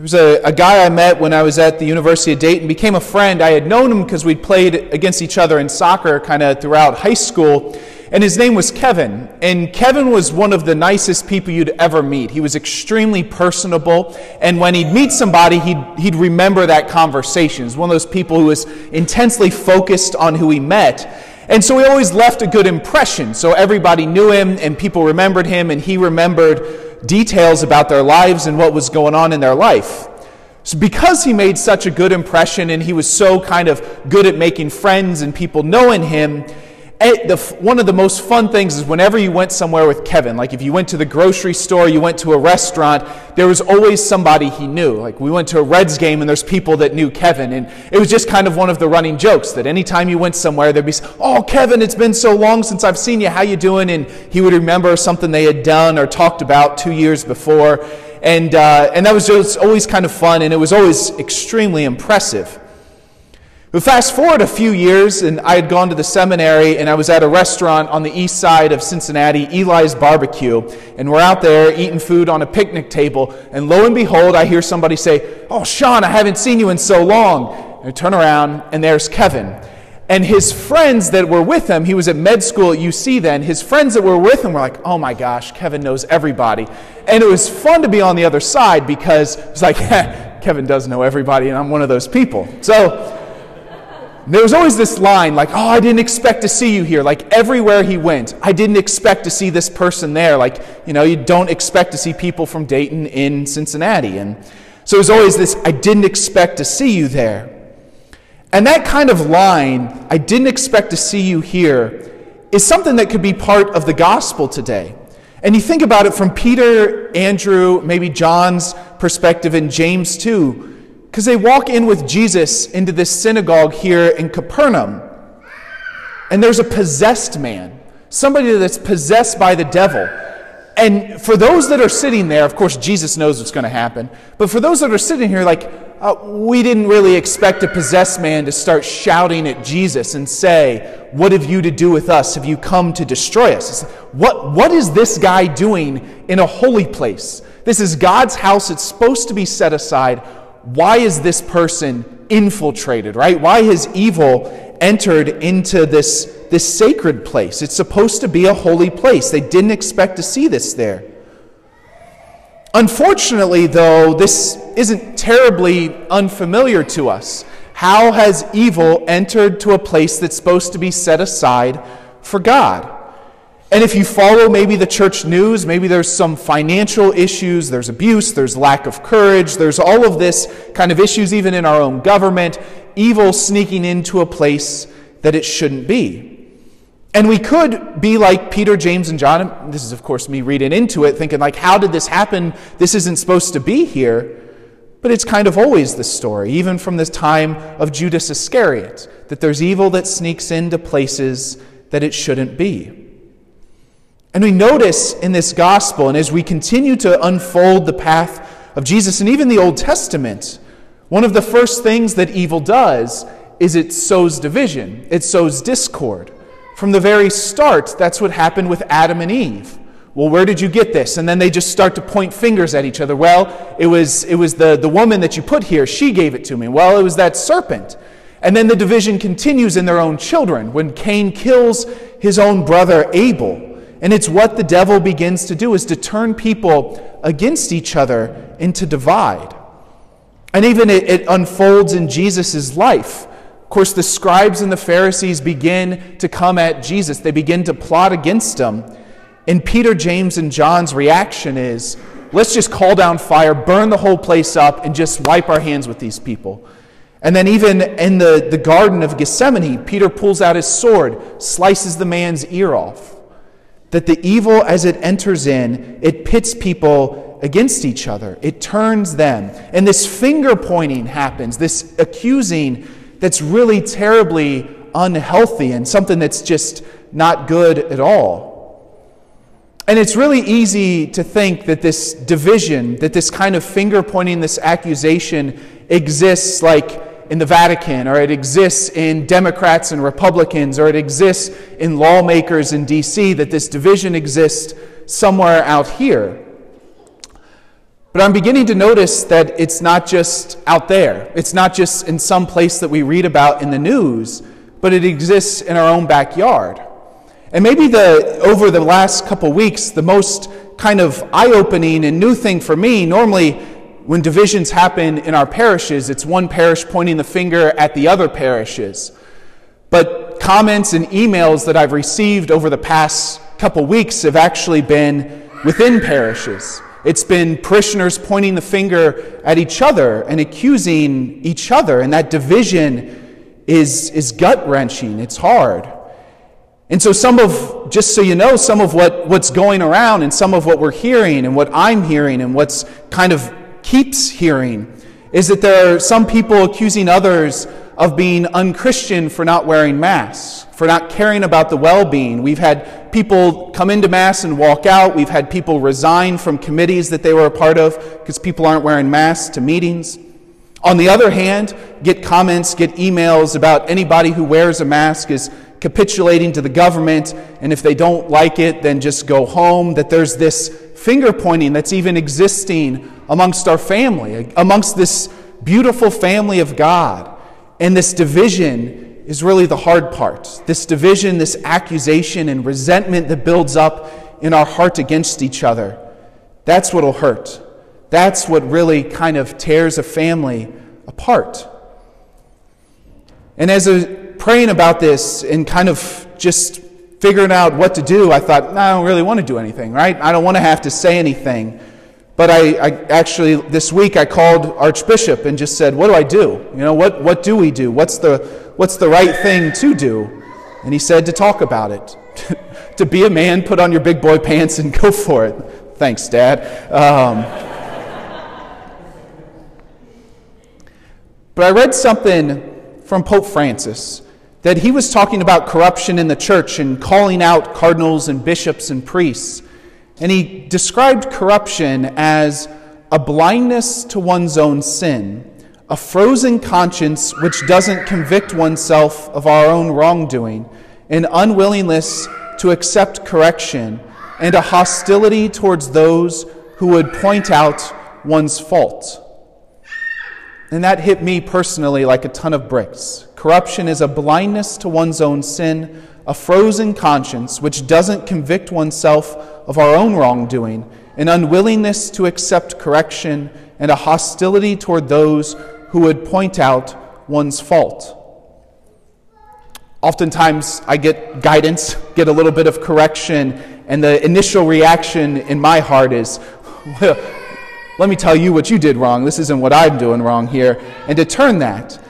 There was a, a guy I met when I was at the University of Dayton, became a friend. I had known him because we'd played against each other in soccer kind of throughout high school. And his name was Kevin. And Kevin was one of the nicest people you'd ever meet. He was extremely personable. And when he'd meet somebody, he'd, he'd remember that conversation. He's one of those people who was intensely focused on who he met. And so he always left a good impression. So everybody knew him and people remembered him and he remembered details about their lives and what was going on in their life. So, because he made such a good impression and he was so kind of good at making friends and people knowing him, the, one of the most fun things is whenever you went somewhere with Kevin, like if you went to the grocery store, you went to a restaurant, there was always somebody he knew. Like we went to a Reds game and there's people that knew Kevin. And it was just kind of one of the running jokes that anytime you went somewhere, there'd be, oh, Kevin, it's been so long since I've seen you. How you doing? And he would remember something they had done or talked about two years before. And, uh, and that was just always kind of fun and it was always extremely impressive. But fast forward a few years, and I had gone to the seminary, and I was at a restaurant on the east side of Cincinnati, Eli's Barbecue, and we're out there eating food on a picnic table, and lo and behold, I hear somebody say, Oh, Sean, I haven't seen you in so long. And I turn around, and there's Kevin. And his friends that were with him, he was at med school at UC then, his friends that were with him were like, oh my gosh, Kevin knows everybody. And it was fun to be on the other side because it's like, Kevin does know everybody, and I'm one of those people. So, there was always this line like, oh, I didn't expect to see you here. Like everywhere he went, I didn't expect to see this person there. Like, you know, you don't expect to see people from Dayton in Cincinnati. And so was always this, I didn't expect to see you there. And that kind of line, I didn't expect to see you here, is something that could be part of the gospel today. And you think about it from Peter, Andrew, maybe John's perspective, and James too. Because they walk in with Jesus into this synagogue here in Capernaum, and there's a possessed man, somebody that's possessed by the devil. And for those that are sitting there, of course, Jesus knows what's going to happen, but for those that are sitting here, like, uh, we didn't really expect a possessed man to start shouting at Jesus and say, What have you to do with us? Have you come to destroy us? What, what is this guy doing in a holy place? This is God's house. It's supposed to be set aside why is this person infiltrated, right? Why has evil entered into this, this sacred place? It's supposed to be a holy place. They didn't expect to see this there. Unfortunately, though, this isn't terribly unfamiliar to us. How has evil entered to a place that's supposed to be set aside for God? And if you follow maybe the church news, maybe there's some financial issues, there's abuse, there's lack of courage, there's all of this kind of issues even in our own government, evil sneaking into a place that it shouldn't be. And we could be like Peter, James, and John. This is, of course, me reading into it, thinking, like, how did this happen? This isn't supposed to be here. But it's kind of always the story, even from the time of Judas Iscariot, that there's evil that sneaks into places that it shouldn't be. And we notice in this gospel, and as we continue to unfold the path of Jesus, and even the Old Testament, one of the first things that evil does is it sows division, it sows discord. From the very start, that's what happened with Adam and Eve. Well, where did you get this? And then they just start to point fingers at each other. Well, it was, it was the, the woman that you put here. She gave it to me. Well, it was that serpent. And then the division continues in their own children when Cain kills his own brother Abel. And it's what the devil begins to do is to turn people against each other and to divide. And even it, it unfolds in Jesus' life. Of course, the scribes and the Pharisees begin to come at Jesus. They begin to plot against him. And Peter, James, and John's reaction is let's just call down fire, burn the whole place up, and just wipe our hands with these people. And then, even in the, the Garden of Gethsemane, Peter pulls out his sword, slices the man's ear off that the evil, as it enters in, it pits people against each other. It turns them. And this finger pointing happens, this accusing that's really terribly unhealthy and something that's just not good at all. And it's really easy to think that this division, that this kind of finger pointing, this accusation exists like in the Vatican, or it exists in Democrats and Republicans, or it exists in lawmakers in D.C., that this division exists somewhere out here. But I'm beginning to notice that it's not just out there. It's not just in some place that we read about in the news, but it exists in our own backyard. And maybe the over the last couple weeks, the most kind of eye-opening and new thing for me, normally when divisions happen in our parishes, it's one parish pointing the finger at the other parishes. But comments and emails that I've received over the past couple weeks have actually been within parishes. It's been parishioners pointing the finger at each other and accusing each other, and that division is, is gut wrenching. It's hard. And so, some of, just so you know, some of what, what's going around and some of what we're hearing and what I'm hearing and what's kind of keeps hearing is that there are some people accusing others of being unchristian for not wearing masks, for not caring about the well being. We've had people come into Mass and walk out. We've had people resign from committees that they were a part of because people aren't wearing masks to meetings. On the other hand, get comments, get emails about anybody who wears a mask is capitulating to the government, and if they don't like it, then just go home. That there's this finger pointing that's even existing amongst our family, amongst this beautiful family of God. And this division is really the hard part. This division, this accusation and resentment that builds up in our heart against each other. That's what'll hurt. That's what really kind of tears a family apart. And as I was praying about this and kind of just figuring out what to do, I thought, I don't really want to do anything, right? I don't want to have to say anything. But I, I, actually, this week, I called Archbishop and just said, What do I do? You know, what, what do we do? What's the, what's the right thing to do? And he said to talk about it. to be a man, put on your big boy pants and go for it. Thanks, Dad. Um, but I read something from Pope Francis that he was talking about corruption in the church and calling out cardinals and bishops and priests. And he described corruption as a blindness to one's own sin, a frozen conscience which doesn't convict oneself of our own wrongdoing, an unwillingness to accept correction, and a hostility towards those who would point out one's fault. And that hit me personally like a ton of bricks. Corruption is a blindness to one's own sin, a frozen conscience which doesn't convict oneself of our own wrongdoing, an unwillingness to accept correction, and a hostility toward those who would point out one's fault. Oftentimes, I get guidance, get a little bit of correction, and the initial reaction in my heart is, well, let me tell you what you did wrong. This isn't what I'm doing wrong here. And to turn that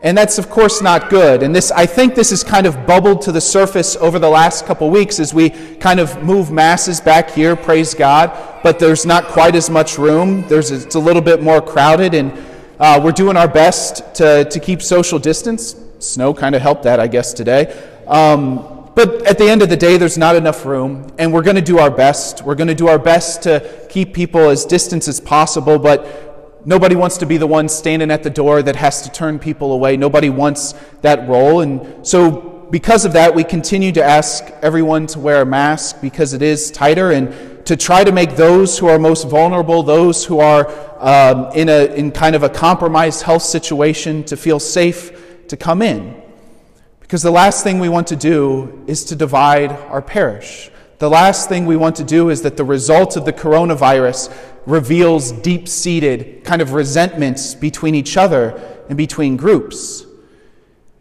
and that's, of course, not good. And this, I think this has kind of bubbled to the surface over the last couple weeks as we kind of move masses back here, praise God. But there's not quite as much room. There's, it's a little bit more crowded, and uh, we're doing our best to, to keep social distance. Snow kind of helped that, I guess, today. Um, but at the end of the day, there's not enough room, and we're going to do our best. We're going to do our best to keep people as distant as possible, but Nobody wants to be the one standing at the door that has to turn people away. Nobody wants that role. And so, because of that, we continue to ask everyone to wear a mask because it is tighter and to try to make those who are most vulnerable, those who are um, in, a, in kind of a compromised health situation, to feel safe to come in. Because the last thing we want to do is to divide our parish. The last thing we want to do is that the result of the coronavirus reveals deep seated kind of resentments between each other and between groups.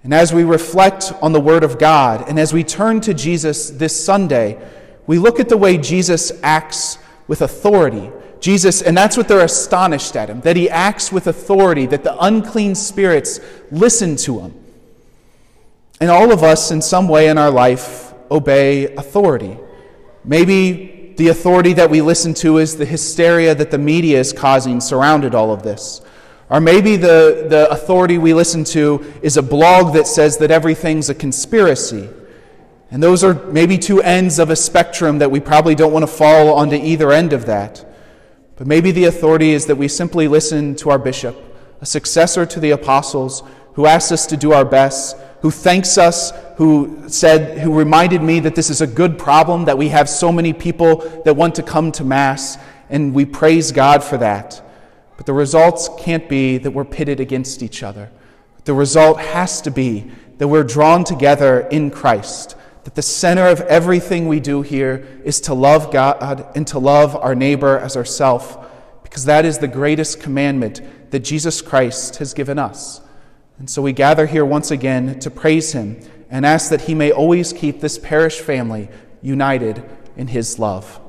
And as we reflect on the Word of God and as we turn to Jesus this Sunday, we look at the way Jesus acts with authority. Jesus, and that's what they're astonished at him, that he acts with authority, that the unclean spirits listen to him. And all of us, in some way in our life, obey authority. Maybe the authority that we listen to is the hysteria that the media is causing surrounded all of this. Or maybe the, the authority we listen to is a blog that says that everything's a conspiracy. And those are maybe two ends of a spectrum that we probably don't want to fall onto either end of that. But maybe the authority is that we simply listen to our bishop, a successor to the apostles, who asks us to do our best who thanks us, who said, who reminded me that this is a good problem, that we have so many people that want to come to Mass, and we praise God for that. But the results can't be that we're pitted against each other. The result has to be that we're drawn together in Christ, that the center of everything we do here is to love God and to love our neighbor as ourself, because that is the greatest commandment that Jesus Christ has given us. And so we gather here once again to praise him and ask that he may always keep this parish family united in his love.